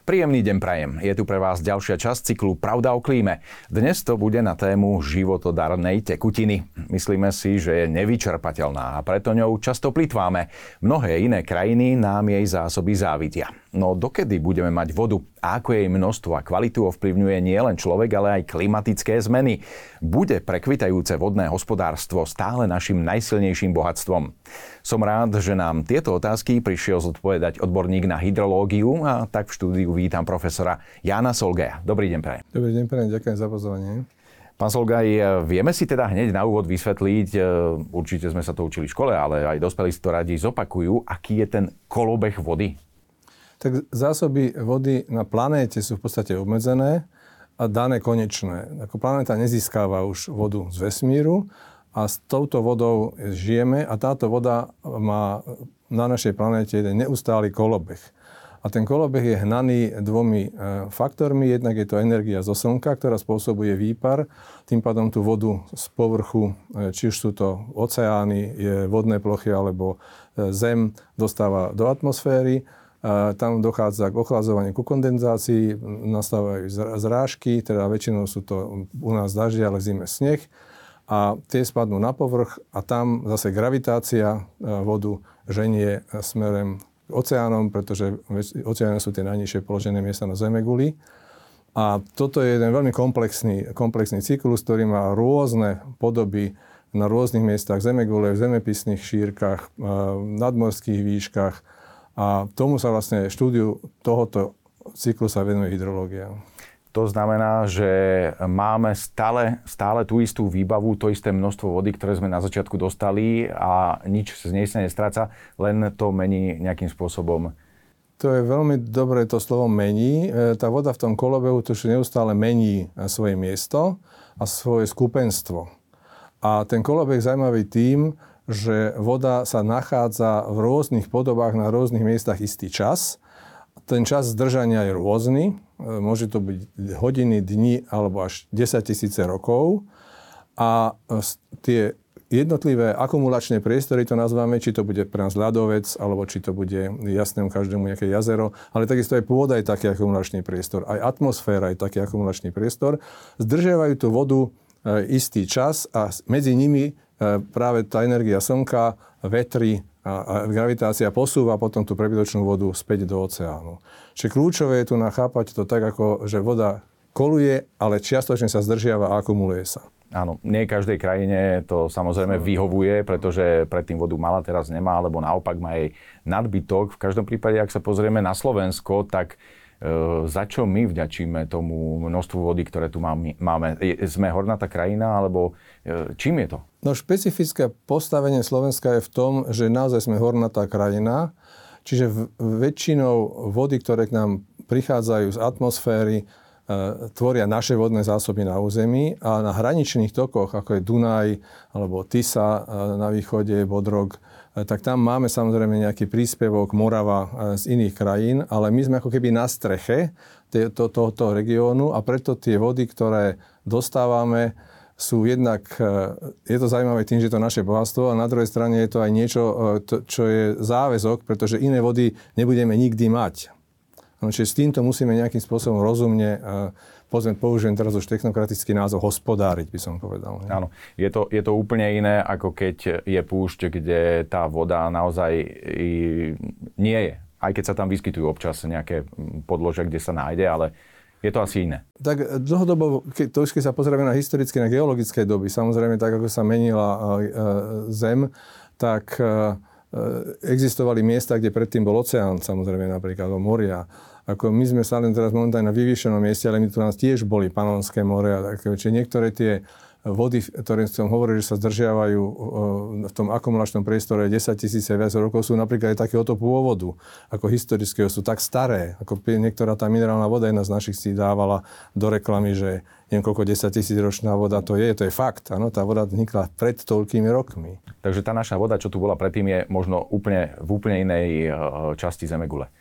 Príjemný deň prajem. Je tu pre vás ďalšia časť cyklu Pravda o klíme. Dnes to bude na tému životodarnej tekutiny. Myslíme si, že je nevyčerpateľná a preto ňou často plitváme. Mnohé iné krajiny nám jej zásoby závidia. No dokedy budeme mať vodu a ako jej množstvo a kvalitu ovplyvňuje nielen človek, ale aj klimatické zmeny? Bude prekvitajúce vodné hospodárstvo stále našim najsilnejším bohatstvom? Som rád, že nám tieto otázky prišiel zodpovedať odborník na hydrológiu a tak v štúdiu vítam profesora Jana Solgeja. Dobrý deň, prajem. Dobrý deň, prajem, ďakujem za pozvanie. Pán Solgaj, vieme si teda hneď na úvod vysvetliť, e, určite sme sa to učili v škole, ale aj dospelí si to radi zopakujú, aký je ten kolobeh vody? Tak zásoby vody na planéte sú v podstate obmedzené a dané konečné. Ako planéta nezískava už vodu z vesmíru a s touto vodou žijeme a táto voda má na našej planéte jeden neustály kolobeh. A ten kolobeh je hnaný dvomi e, faktormi. Jednak je to energia zo slnka, ktorá spôsobuje výpar. Tým pádom tú vodu z povrchu, e, či už sú to oceány, je vodné plochy alebo e, zem, dostáva do atmosféry. Tam dochádza k ochladzovaniu, ku kondenzácii, nastávajú zrážky, teda väčšinou sú to u nás dažde, ale zime sneh. A tie spadnú na povrch a tam zase gravitácia vodu ženie smerem oceánom, pretože oceány sú tie najnižšie položené miesta na Zemeguli. A toto je jeden veľmi komplexný, komplexný cyklus, ktorý má rôzne podoby na rôznych miestach Zemegule, v zemepisných šírkach, nadmorských výškach. A tomu sa vlastne štúdiu tohoto cyklu sa venuje hydrológia. To znamená, že máme stále, stále tú istú výbavu, to isté množstvo vody, ktoré sme na začiatku dostali a nič z nej sa nestráca, len to mení nejakým spôsobom. To je veľmi dobré to slovo mení. E, tá voda v tom kolobehu to neustále mení svoje miesto a svoje skupenstvo. A ten kolobeh zaujímavý tým, že voda sa nachádza v rôznych podobách na rôznych miestach istý čas. Ten čas zdržania je rôzny. E, môže to byť hodiny, dni alebo až 10 tisíce rokov. A e, tie jednotlivé akumulačné priestory to nazveme, či to bude pre nás ľadovec, alebo či to bude jasnému každému nejaké jazero, ale takisto aj pôda je taký akumulačný priestor, aj atmosféra je taký akumulačný priestor. Zdržiavajú tú vodu e, istý čas a medzi nimi práve tá energia slnka, vetry a, gravitácia posúva potom tú prebytočnú vodu späť do oceánu. Čiže kľúčové je tu nachápať to tak, ako že voda koluje, ale čiastočne sa zdržiava a akumuluje sa. Áno, nie každej krajine to samozrejme vyhovuje, pretože predtým vodu mala, teraz nemá, alebo naopak má jej nadbytok. V každom prípade, ak sa pozrieme na Slovensko, tak za čo my vďačíme tomu množstvu vody, ktoré tu máme? Sme hornatá krajina, alebo e, čím je to? No špecifické postavenie Slovenska je v tom, že naozaj sme hornatá krajina, čiže väčšinou vody, ktoré k nám prichádzajú z atmosféry, E, tvoria naše vodné zásoby na území a na hraničných tokoch, ako je Dunaj alebo Tisa na východe, Bodrog, tak tam máme samozrejme nejaký príspevok Morava z iných krajín, ale my sme ako keby na streche tohoto regiónu a preto tie vody, ktoré dostávame, sú jednak, je to zaujímavé tým, že je to naše bohatstvo a na druhej strane je to aj niečo, čo je záväzok, pretože iné vody nebudeme nikdy mať. Čiže s týmto musíme nejakým spôsobom rozumne, povedzme, použijem teraz už technokratický názov, hospodáriť, by som povedal. Áno, je to, je to úplne iné, ako keď je púšť, kde tá voda naozaj nie je. Aj keď sa tam vyskytujú občas nejaké podlože, kde sa nájde, ale je to asi iné. Tak dlhodobo, keď, to už keď sa pozrieme na historické, na geologické doby, samozrejme tak, ako sa menila Zem, tak existovali miesta, kde predtým bol oceán, samozrejme napríklad, moria ako my sme stále teraz momentálne na vyvýšenom mieste, ale my tu nás tiež boli Panonské more. Čiže niektoré tie vody, ktoré som hovoril, že sa zdržiavajú v tom akumulačnom priestore 10 tisíce viac rokov, sú napríklad aj takéhoto pôvodu, ako historického, sú tak staré. Ako niektorá tá minerálna voda, jedna z našich si dávala do reklamy, že neviem koľko 10 tisíc ročná voda to je, to je fakt. Ano, tá voda vznikla pred toľkými rokmi. Takže tá naša voda, čo tu bola predtým, je možno úplne, v úplne inej časti Zemegule.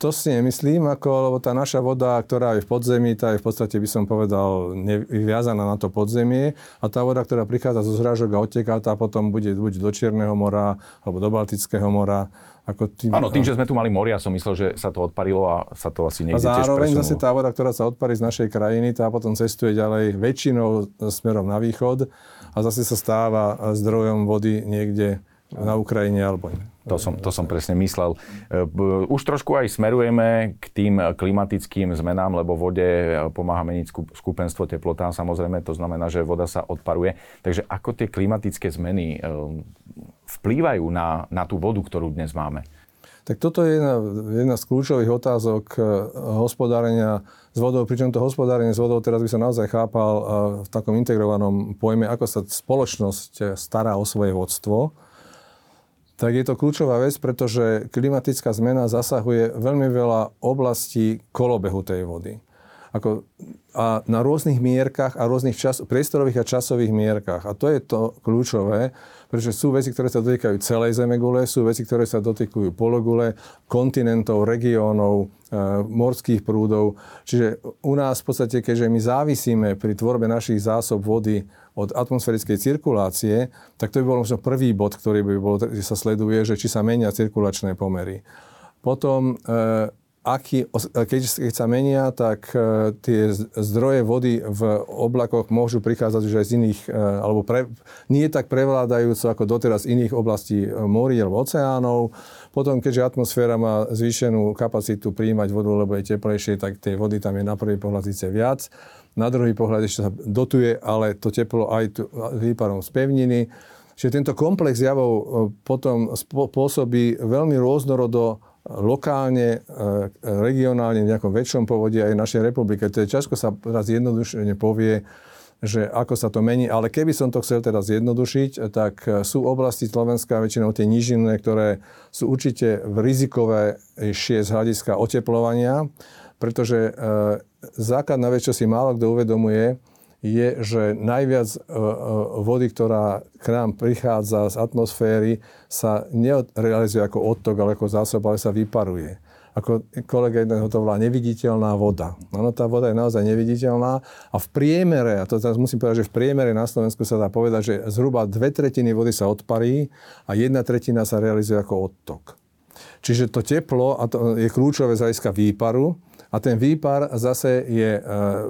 To si nemyslím, ako, lebo tá naša voda, ktorá je v podzemí, tá je v podstate, by som povedal, viazaná na to podzemie a tá voda, ktorá prichádza zo zrážok a odteká, tá potom bude buď do Čierneho mora alebo do Baltického mora. Ako tým, Áno, tým, že sme tu mali moria, som myslel, že sa to odparilo a sa to asi niekde A zároveň tiež zase tá voda, ktorá sa odparí z našej krajiny, tá potom cestuje ďalej väčšinou smerom na východ a zase sa stáva zdrojom vody niekde na Ukrajine alebo to som, to som presne myslel. E, už trošku aj smerujeme k tým klimatickým zmenám, lebo vode pomáha meniť skupenstvo teplotá, samozrejme, to znamená, že voda sa odparuje. Takže ako tie klimatické zmeny e, vplývajú na, na tú vodu, ktorú dnes máme? Tak toto je jedna, jedna z kľúčových otázok e, hospodárenia s vodou, pričom to hospodárenie s vodou teraz by sa naozaj chápal v takom integrovanom pojme, ako sa spoločnosť stará o svoje vodstvo tak je to kľúčová vec, pretože klimatická zmena zasahuje veľmi veľa oblastí kolobehu tej vody. Ako, a na rôznych mierkach a rôznych čas, priestorových a časových mierkach. A to je to kľúčové, pretože sú veci, ktoré sa dotýkajú celej Zemegule, sú veci, ktoré sa dotýkajú pologule, kontinentov, regiónov, e, morských prúdov. Čiže u nás v podstate, keďže my závisíme pri tvorbe našich zásob vody od atmosférickej cirkulácie, tak to by bol možno prvý bod, ktorý by bol, že sa sleduje, že či sa menia cirkulačné pomery. Potom e, aký, keď, keď sa menia, tak e, tie zdroje vody v oblakoch môžu prichádzať už aj z iných, alebo pre, nie tak prevládajúco ako doteraz iných oblastí morí alebo oceánov. Potom, keďže atmosféra má zvýšenú kapacitu príjmať vodu, lebo je teplejšie, tak tej vody tam je na prvý pohľad viac. Na druhý pohľad ešte sa dotuje, ale to teplo aj tu, výparom z pevniny. Čiže tento komplex javov potom pôsobí veľmi rôznorodo lokálne, e, regionálne, v nejakom väčšom povodí aj našej republike. To je ťažko sa teraz jednodušene povie, že ako sa to mení, ale keby som to chcel teraz zjednodušiť, tak sú oblasti Slovenska, väčšinou tie nížinné, ktoré sú určite v rizikové z hľadiska oteplovania, pretože e, základná vec, čo si málo kto uvedomuje, je, že najviac e, e, vody, ktorá k nám prichádza z atmosféry, sa nerealizuje ako odtok, ale ako zásob, ale sa vyparuje. Ako kolega jedného to volá neviditeľná voda. Áno, tá voda je naozaj neviditeľná a v priemere, a to teraz musím povedať, že v priemere na Slovensku sa dá povedať, že zhruba dve tretiny vody sa odparí a jedna tretina sa realizuje ako odtok. Čiže to teplo a to je kľúčové z hľadiska výparu, a ten výpar zase je e,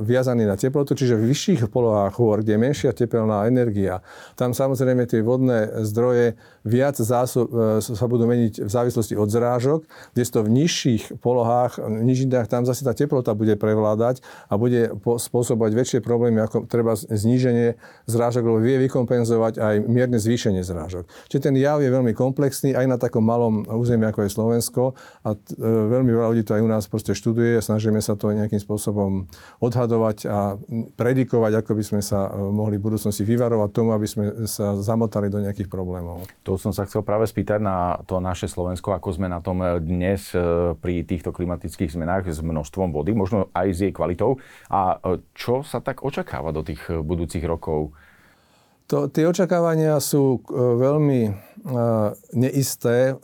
viazaný na teplotu, čiže v vyšších polohách hôr, kde je menšia tepelná energia, tam samozrejme tie vodné zdroje viac zásob, e, sa budú meniť v závislosti od zrážok, to v nižších polohách, v nižinách, tam zase tá teplota bude prevládať a bude spôsobovať väčšie problémy, ako treba zníženie zrážok, lebo vie vykompenzovať aj mierne zvýšenie zrážok. Čiže ten jav je veľmi komplexný aj na takom malom území, ako je Slovensko a e, veľmi veľa ľudí to aj u nás proste študuje, snažíme sa to nejakým spôsobom odhadovať a predikovať, ako by sme sa e, mohli v budúcnosti vyvarovať tomu, aby sme sa zamotali do nejakých problémov. To som sa chcel práve spýtať na to naše Slovensko, ako sme na tom e, dnes e, pri týchto klimatických zmenách s množstvom vody, možno aj s jej kvalitou. A čo sa tak očakáva do tých budúcich rokov? To, tie očakávania sú veľmi neisté.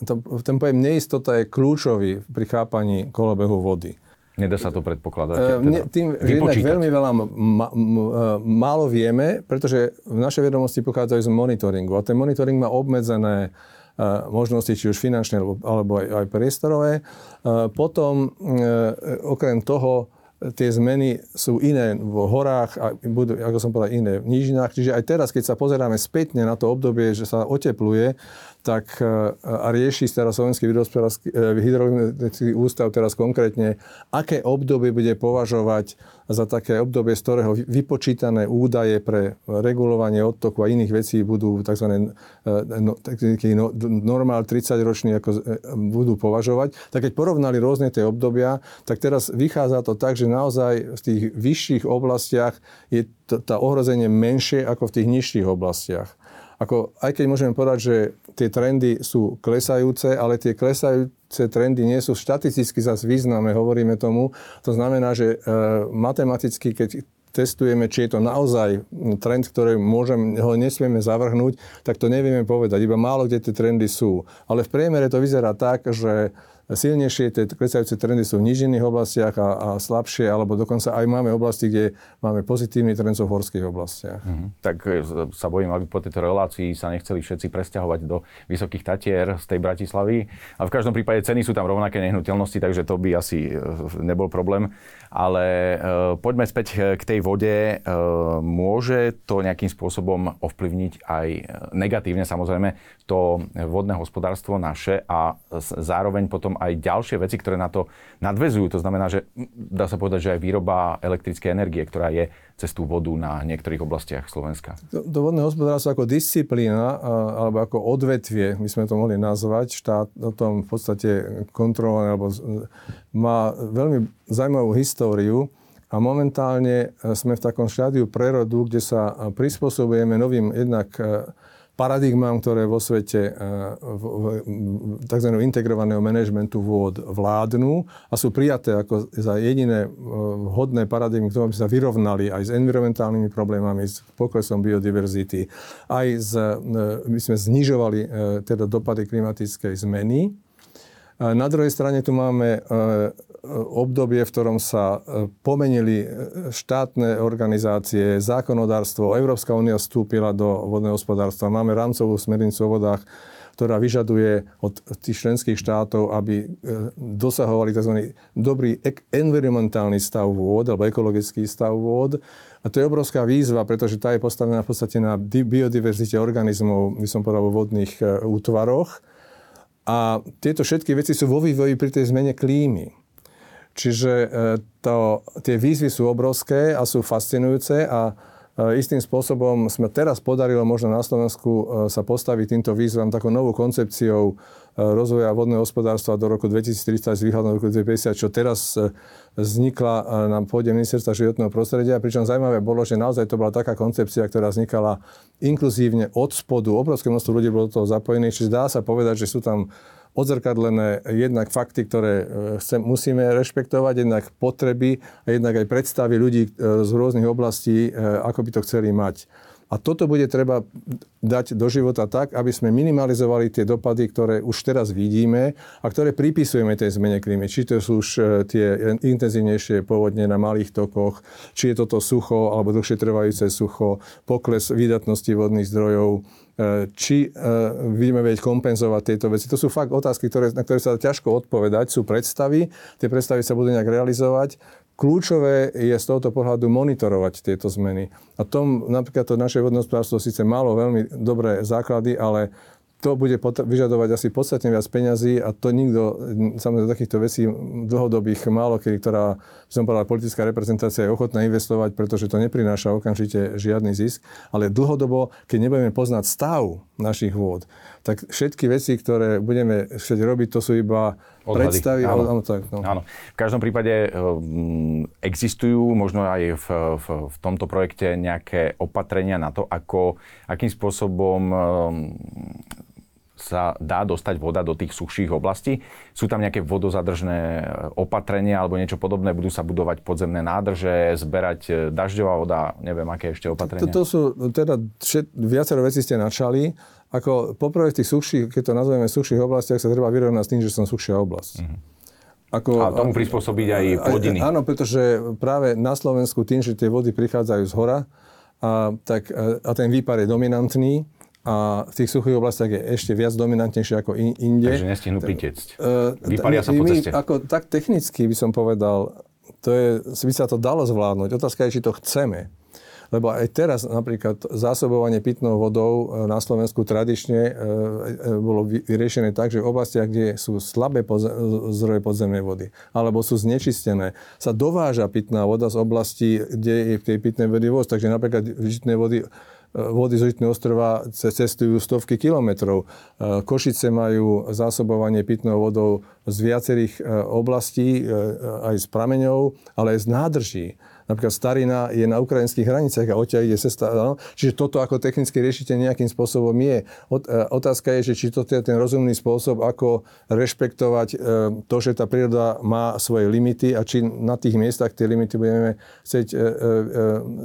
Ten pojem neistota je kľúčový pri chápaní kolobehu vody. Nedá sa to predpokladať? Uh, teda tým, že veľmi veľa ma, e, málo vieme, pretože naše vedomosti pochádzajú z monitoringu a ten monitoring má obmedzené uh, možnosti, či už finančné alebo, aj, aj priestorové. Uh, potom, okrem toho, tie zmeny sú iné v horách a budú, ako som povedal, iné v nížinách. Čiže aj teraz, keď sa pozeráme spätne na to obdobie, že sa otepluje, tak e, a rieši teraz Slovenský e, hydrologický ústav teraz konkrétne, aké obdobie bude považovať za také obdobie, z ktorého vypočítané údaje pre regulovanie odtoku a iných vecí budú tzv. E, no, no, normál 30 ročný ako budú považovať. Tak keď porovnali rôzne tie obdobia, tak teraz vychádza to tak, že naozaj v tých vyšších oblastiach je to, tá ohrozenie menšie ako v tých nižších oblastiach. Ako, aj keď môžeme povedať, že tie trendy sú klesajúce, ale tie klesajúce trendy nie sú štatisticky zase významné, hovoríme tomu. To znamená, že e, matematicky, keď testujeme, či je to naozaj trend, ktorý môžem, ho nesmieme zavrhnúť, tak to nevieme povedať. Iba málo kde tie trendy sú. Ale v priemere to vyzerá tak, že silnejšie, tie klesajúce trendy sú v nižinných oblastiach a, a slabšie, alebo dokonca aj máme oblasti, kde máme pozitívny trend v horských oblastiach. Mm-hmm. Tak e, sa bojím, aby po tejto relácii sa nechceli všetci presťahovať do Vysokých Tatier z tej Bratislavy. A v každom prípade ceny sú tam rovnaké nehnuteľnosti, takže to by asi e, nebol problém. Ale e, poďme späť k tej vode. E, môže to nejakým spôsobom ovplyvniť aj negatívne samozrejme to vodné hospodárstvo naše a zároveň potom aj ďalšie veci, ktoré na to nadvezujú. To znamená, že dá sa povedať, že aj výroba elektrickej energie, ktorá je cez tú vodu na niektorých oblastiach Slovenska. To, to vodné hospodárstvo ako disciplína alebo ako odvetvie, my sme to mohli nazvať, štát o tom v podstate kontrolované, alebo má veľmi zaujímavú históriu a momentálne e, sme v takom štádiu prerodu, kde sa prispôsobujeme novým jednak e, paradigmám, ktoré vo svete eh, tzv. integrovaného manažmentu vôd vládnu a sú prijaté ako za jediné eh, vhodné paradigmy, ktoré by sa vyrovnali aj s environmentálnymi problémami, s poklesom biodiverzity, aj z, eh, my sme znižovali teda dopady klimatickej zmeny. Na druhej strane tu máme obdobie, v ktorom sa e, pomenili e, štátne organizácie, zákonodárstvo, Európska únia vstúpila do vodného hospodárstva. Máme rámcovú smernicu o vodách, ktorá vyžaduje od tých členských štátov, aby e, dosahovali tzv. dobrý environmentálny stav vôd alebo ekologický stav vôd. A to je obrovská výzva, pretože tá je postavená v podstate na biodiverzite organizmov, by som povedal, vo vodných útvaroch. A tieto všetky veci sú vo vývoji pri tej zmene klímy. Čiže e, to, tie výzvy sú obrovské a sú fascinujúce a e, istým spôsobom sme teraz podarilo možno na Slovensku e, sa postaviť týmto výzvam takou novou koncepciou rozvoja vodného hospodárstva do roku 2030 s výhľadom do roku 2050, čo teraz vznikla na pôde ministerstva životného prostredia. Pričom zaujímavé bolo, že naozaj to bola taká koncepcia, ktorá vznikala inkluzívne od spodu. Obrovské množstvo ľudí bolo do toho zapojených, čiže dá sa povedať, že sú tam odzrkadlené jednak fakty, ktoré e, chcem, musíme rešpektovať, jednak potreby a jednak aj predstavy ľudí e, z rôznych oblastí, e, ako by to chceli mať. A toto bude treba dať do života tak, aby sme minimalizovali tie dopady, ktoré už teraz vidíme a ktoré pripisujeme tej zmene klímy. Či to sú už tie intenzívnejšie povodne na malých tokoch, či je toto sucho alebo dlhšie trvajúce sucho, pokles výdatnosti vodných zdrojov, či e, budeme vedieť kompenzovať tieto veci. To sú fakt otázky, ktoré, na ktoré sa ťažko odpovedať. Sú predstavy, tie predstavy sa budú nejak realizovať. Kľúčové je z tohoto pohľadu monitorovať tieto zmeny. A tom napríklad to naše vodnospodárstvo síce malo veľmi dobré základy, ale to bude vyžadovať asi podstatne viac peňazí a to nikto, samozrejme takýchto vecí dlhodobých málo kedy, ktorá, som povedal, politická reprezentácia je ochotná investovať, pretože to neprináša okamžite žiadny zisk, ale dlhodobo, keď nebudeme poznať stav našich vôd, tak všetky veci, ktoré budeme chcieť robiť, to sú iba Odhady. predstavy. Áno. Áno, tak, no. Áno. V každom prípade um, existujú možno aj v, v, v tomto projekte nejaké opatrenia na to, ako, akým spôsobom um, sa dá dostať voda do tých suchších oblastí. Sú tam nejaké vodozadržné e, opatrenia alebo niečo podobné? Budú sa budovať podzemné nádrže, zberať e, dažďová voda, neviem, aké ešte opatrenia? To, to sú, teda všet, viacero vecí ste načali. Ako poprvé v tých suchších, keď to nazveme suchších oblastiach, sa treba vyrovnať s tým, že som suchšia oblasť. Mm-hmm. Ako, a tomu prispôsobiť aj plodiny. Áno, pretože práve na Slovensku tým, že tie vody prichádzajú z hora, a, tak, a ten výpar je dominantný, a v tých suchých oblastiach je ešte viac dominantnejšie ako inde. Takže nestihnú pritecť. Uh, Vypalia sa po ceste. Ako, tak technicky by som povedal, to je, by sa to dalo zvládnuť. Otázka je, či to chceme. Lebo aj teraz napríklad zásobovanie pitnou vodou e, na Slovensku tradične e, bolo vyriešené tak, že v oblastiach, kde sú slabé zdroje podzemnej vody alebo sú znečistené, sa dováža pitná voda z oblasti, kde je v tej pitnej vody voz. Takže napríklad žitné vody vody z Žitného ostrova cestujú stovky kilometrov. E, Košice majú zásobovanie pitnou vodou z viacerých e, oblastí, e, aj z prameňov, ale aj z nádrží. Napríklad Starina je na ukrajinských hraniciach a odtiaľ ide cesta. No? Čiže toto ako technicky riešite nejakým spôsobom je. E, otázka je, že či toto je ten rozumný spôsob, ako rešpektovať e, to, že tá príroda má svoje limity a či na tých miestach tie limity budeme chcieť e,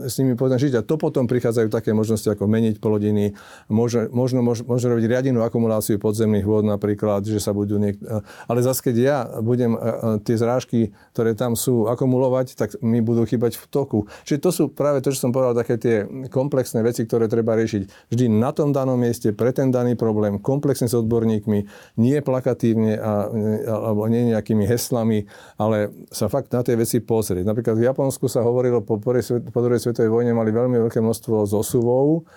s nimi žiť. A to potom prichádzajú také možnosti, ako meniť polodiny, možno, možno, možno robiť riadenú akumuláciu podzemných vôd napríklad, že sa budú niek- Ale zase keď ja budem tie zrážky, ktoré tam sú, akumulovať, tak mi budú chýbať v toku. Čiže to sú práve to, čo som povedal, také tie komplexné veci, ktoré treba riešiť vždy na tom danom mieste, pre ten daný problém, komplexne s odborníkmi, nie plakatívne a, alebo nie nejakými heslami, ale sa fakt na tie veci pozrieť. Napríklad v Japonsku sa hovorilo po, po druhej svetovej vojne mali veľmi veľké množstvo zosuvov,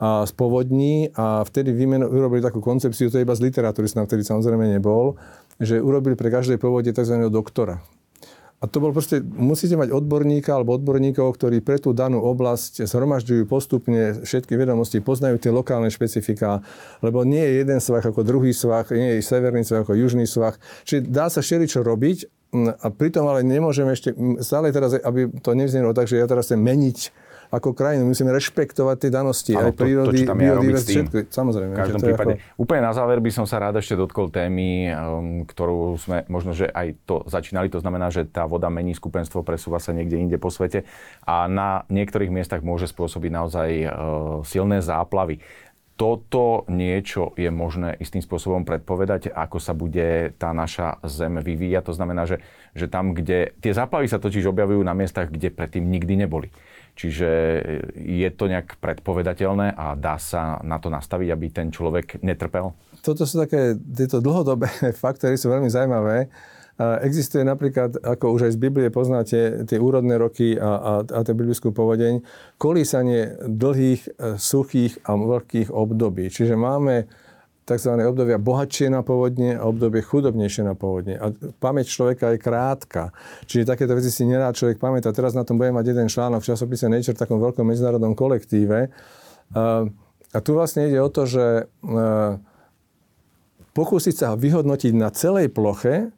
a z povodní a vtedy vymeno, urobili takú koncepciu, to je iba z literatúry, som vtedy samozrejme nebol, že urobili pre každej povode tzv. doktora. A to bol proste, musíte mať odborníka alebo odborníkov, ktorí pre tú danú oblasť zhromažďujú postupne všetky vedomosti, poznajú tie lokálne špecifika, lebo nie je jeden svah ako druhý svah, nie je severný svah ako južný svah. Čiže dá sa čo robiť a pritom ale nemôžeme ešte, stále teraz, aby to nevznelo tak, že ja teraz chcem meniť ako krajinu. Musíme rešpektovať tie danosti, ano, aj prírody, to, to biodiverzitu, všetko. Samozrejme. V každom prípade. Ako... Úplne na záver by som sa rád ešte dotkol témy, um, ktorú sme možno, že aj to začínali. To znamená, že tá voda mení skupenstvo, presúva sa niekde inde po svete a na niektorých miestach môže spôsobiť naozaj uh, silné záplavy toto niečo je možné istým spôsobom predpovedať, ako sa bude tá naša zem vyvíjať. To znamená, že, že tam, kde... Tie záplavy sa totiž objavujú na miestach, kde predtým nikdy neboli. Čiže je to nejak predpovedateľné a dá sa na to nastaviť, aby ten človek netrpel? Toto sú také, tieto dlhodobé faktory sú veľmi zaujímavé. Existuje napríklad, ako už aj z Biblie poznáte, tie úrodné roky a, a, a tie biblickú povodeň, kolísanie dlhých, e, suchých a veľkých období. Čiže máme tzv. obdobia bohatšie na povodne a obdobie chudobnejšie na povodne. A pamäť človeka je krátka. Čiže takéto veci si nerád človek pamätá. Teraz na tom budem mať jeden článok v časopise Nature, v takom veľkom medzinárodnom kolektíve. A tu vlastne ide o to, že pokúsiť sa vyhodnotiť na celej ploche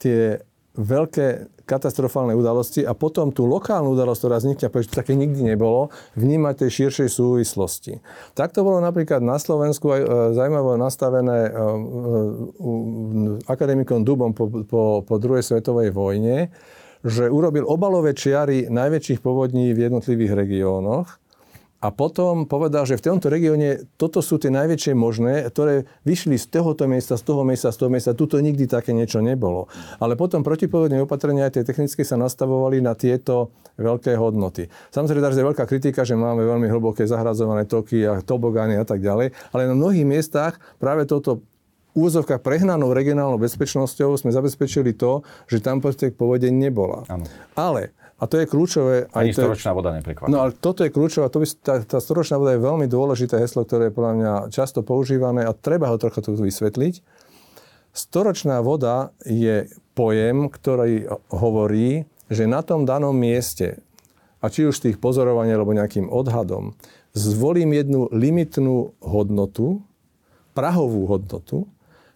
tie veľké katastrofálne udalosti a potom tú lokálnu udalosť, ktorá vznikne, pretože také nikdy nebolo, vnímať tej širšej súvislosti. Tak to bolo napríklad na Slovensku aj e, zaujímavé nastavené e, e, akademikom Dubom po, po, po druhej svetovej vojne, že urobil obalové čiary najväčších povodní v jednotlivých regiónoch a potom povedal, že v tomto regióne toto sú tie najväčšie možné, ktoré vyšli z tohoto miesta, z toho miesta, z toho miesta. Tuto nikdy také niečo nebolo. Ale potom protipovodné opatrenia aj tie technické sa nastavovali na tieto veľké hodnoty. Samozrejme, že je veľká kritika, že máme veľmi hlboké zahrazované toky a tobogány a tak ďalej, ale na mnohých miestach práve toto úvozovkách prehnanou regionálnou bezpečnosťou sme zabezpečili to, že tam proste povodeň nebola. Ano. Ale a to je kľúčové. Ani storočná voda neprekvapí. No ale toto je kľúčové. To by, tá, tá storočná voda je veľmi dôležité heslo, ktoré je podľa mňa často používané a treba ho trocha tu vysvetliť. Storočná voda je pojem, ktorý hovorí, že na tom danom mieste, a či už z tých pozorovaní alebo nejakým odhadom, zvolím jednu limitnú hodnotu, prahovú hodnotu,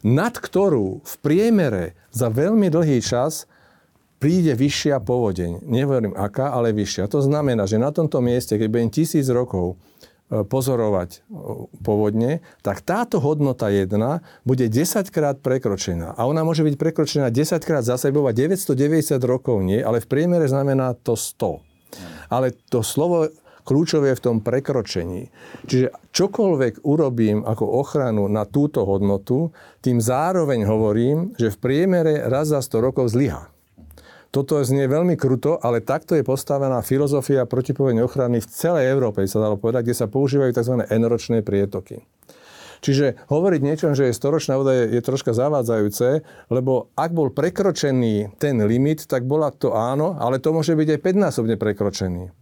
nad ktorú v priemere za veľmi dlhý čas príde vyššia povodeň. Nehovorím aká, ale vyššia. To znamená, že na tomto mieste, keď budem tisíc rokov e, pozorovať e, povodne, tak táto hodnota jedna bude 10 krát prekročená. A ona môže byť prekročená 10 krát za sebou a 990 rokov nie, ale v priemere znamená to 100. Ale to slovo kľúčové je v tom prekročení. Čiže čokoľvek urobím ako ochranu na túto hodnotu, tým zároveň hovorím, že v priemere raz za 100 rokov zlyha. Toto znie veľmi kruto, ale takto je postavená filozofia protipovednej ochrany v celej Európe, sa dalo povedať, kde sa používajú tzv. enročné prietoky. Čiže hovoriť niečo, že je storočná voda, je, je troška zavádzajúce, lebo ak bol prekročený ten limit, tak bola to áno, ale to môže byť aj 5-násobne prekročený.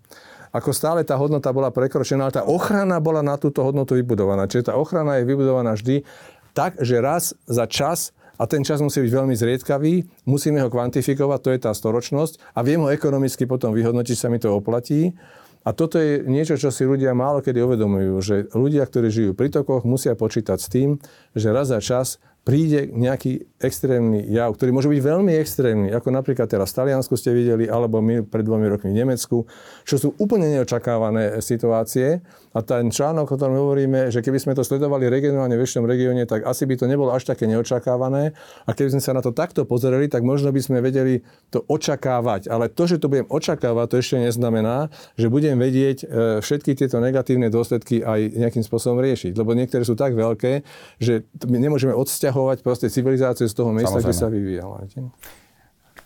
Ako stále tá hodnota bola prekročená, ale tá ochrana bola na túto hodnotu vybudovaná. Čiže tá ochrana je vybudovaná vždy tak, že raz za čas a ten čas musí byť veľmi zriedkavý, musíme ho kvantifikovať, to je tá storočnosť a viem ho ekonomicky potom vyhodnotiť, sa mi to oplatí. A toto je niečo, čo si ľudia málo kedy uvedomujú, že ľudia, ktorí žijú pri tokoch, musia počítať s tým, že raz za čas príde nejaký extrémny jav, ktorý môže byť veľmi extrémny, ako napríklad teraz v Taliansku ste videli, alebo my pred dvomi rokmi v Nemecku, čo sú úplne neočakávané situácie. A ten článok, o ktorom hovoríme, že keby sme to sledovali regionálne v väčšom regióne, tak asi by to nebolo až také neočakávané. A keby sme sa na to takto pozerali, tak možno by sme vedeli to očakávať. Ale to, že to budem očakávať, to ešte neznamená, že budem vedieť e, všetky tieto negatívne dôsledky aj nejakým spôsobom riešiť. Lebo niektoré sú tak veľké, že nemôžeme odsťahovať vyťahovať proste civilizáciu z toho miesta, Samozrejme. kde sa vyvíjala.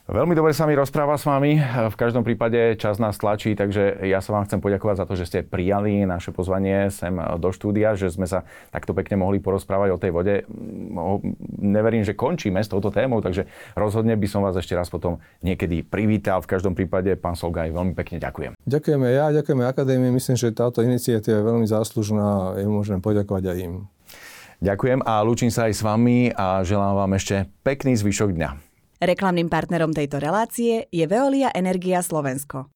Veľmi dobre sa mi rozpráva s vami. V každom prípade čas nás tlačí, takže ja sa vám chcem poďakovať za to, že ste prijali naše pozvanie sem do štúdia, že sme sa takto pekne mohli porozprávať o tej vode. Neverím, že končíme s touto témou, takže rozhodne by som vás ešte raz potom niekedy privítal. V každom prípade, pán Solgaj, veľmi pekne ďakujem. Ďakujeme ja, ďakujeme Akadémii. Myslím, že táto iniciatíva je veľmi záslužná a ja môžem poďakovať aj im. Ďakujem a lúčim sa aj s vami a želám vám ešte pekný zvyšok dňa. Reklamným partnerom tejto relácie je Veolia Energia Slovensko.